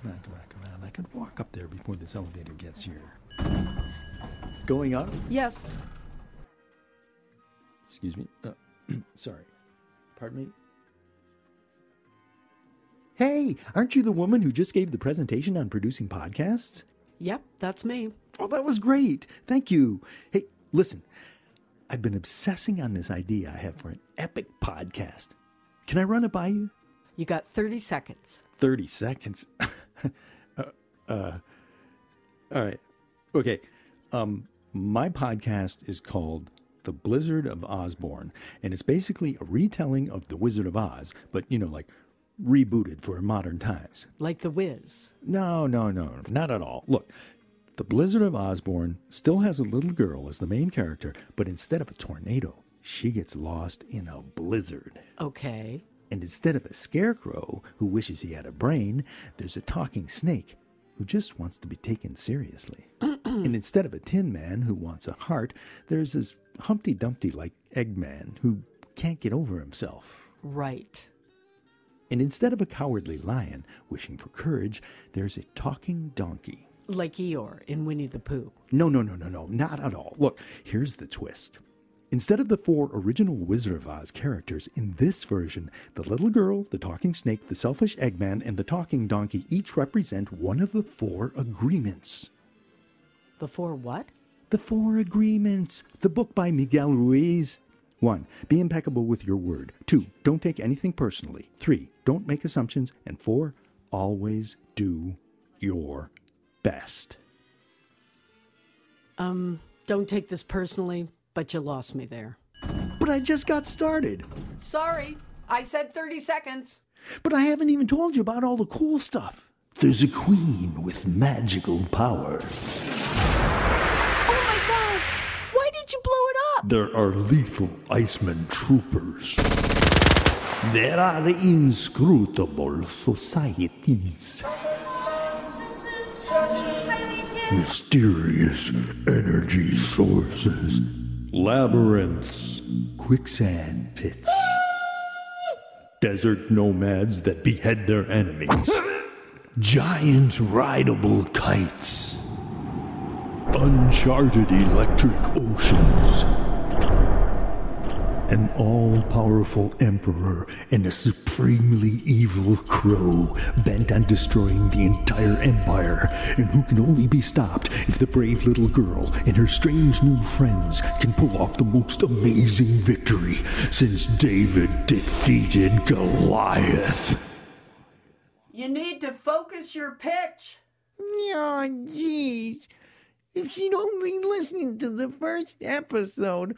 come on, come on, come on. I could walk up there before this elevator gets here. Going up? Yes. Excuse me. Uh, sorry. Pardon me? Hey, aren't you the woman who just gave the presentation on producing podcasts? Yep, that's me. Oh, that was great. Thank you. Hey, listen, I've been obsessing on this idea I have for an epic podcast. Can I run it by you? You got 30 seconds. 30 seconds. uh, uh, all right. Okay. Um, my podcast is called The Blizzard of Osborn, and it's basically a retelling of The Wizard of Oz, but, you know, like rebooted for modern times. Like The Wiz. No, no, no, not at all. Look, The Blizzard of Osborn still has a little girl as the main character, but instead of a tornado, she gets lost in a blizzard. Okay. And instead of a scarecrow who wishes he had a brain, there's a talking snake who just wants to be taken seriously. and instead of a tin man who wants a heart, there's this Humpty Dumpty like Eggman who can't get over himself. Right. And instead of a cowardly lion wishing for courage, there's a talking donkey. Like Eeyore in Winnie the Pooh. No, no, no, no, no, not at all. Look, here's the twist. Instead of the four original Wizard of Oz characters, in this version, the little girl, the talking snake, the selfish Eggman, and the talking donkey each represent one of the four agreements. The four what? The Four Agreements, the book by Miguel Ruiz. One, be impeccable with your word. Two, don't take anything personally. Three, don't make assumptions. And four, always do your best. Um, don't take this personally, but you lost me there. But I just got started. Sorry, I said 30 seconds. But I haven't even told you about all the cool stuff. There's a queen with magical powers. Oh my god! Why did you blow it up? There are lethal Iceman troopers. There are inscrutable societies. Mysterious energy sources. Labyrinths. Quicksand pits. Desert nomads that behead their enemies. Giant rideable kites. Uncharted electric oceans. An all powerful emperor and a supremely evil crow bent on destroying the entire empire, and who can only be stopped if the brave little girl and her strange new friends can pull off the most amazing victory since David defeated Goliath. You need to focus your pitch. Oh, jeez. If she'd only listened to the first episode.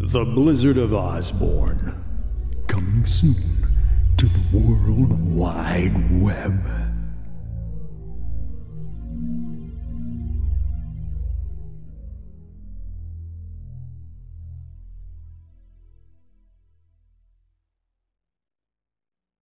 The Blizzard of Osborn. Coming soon to the World Wide Web.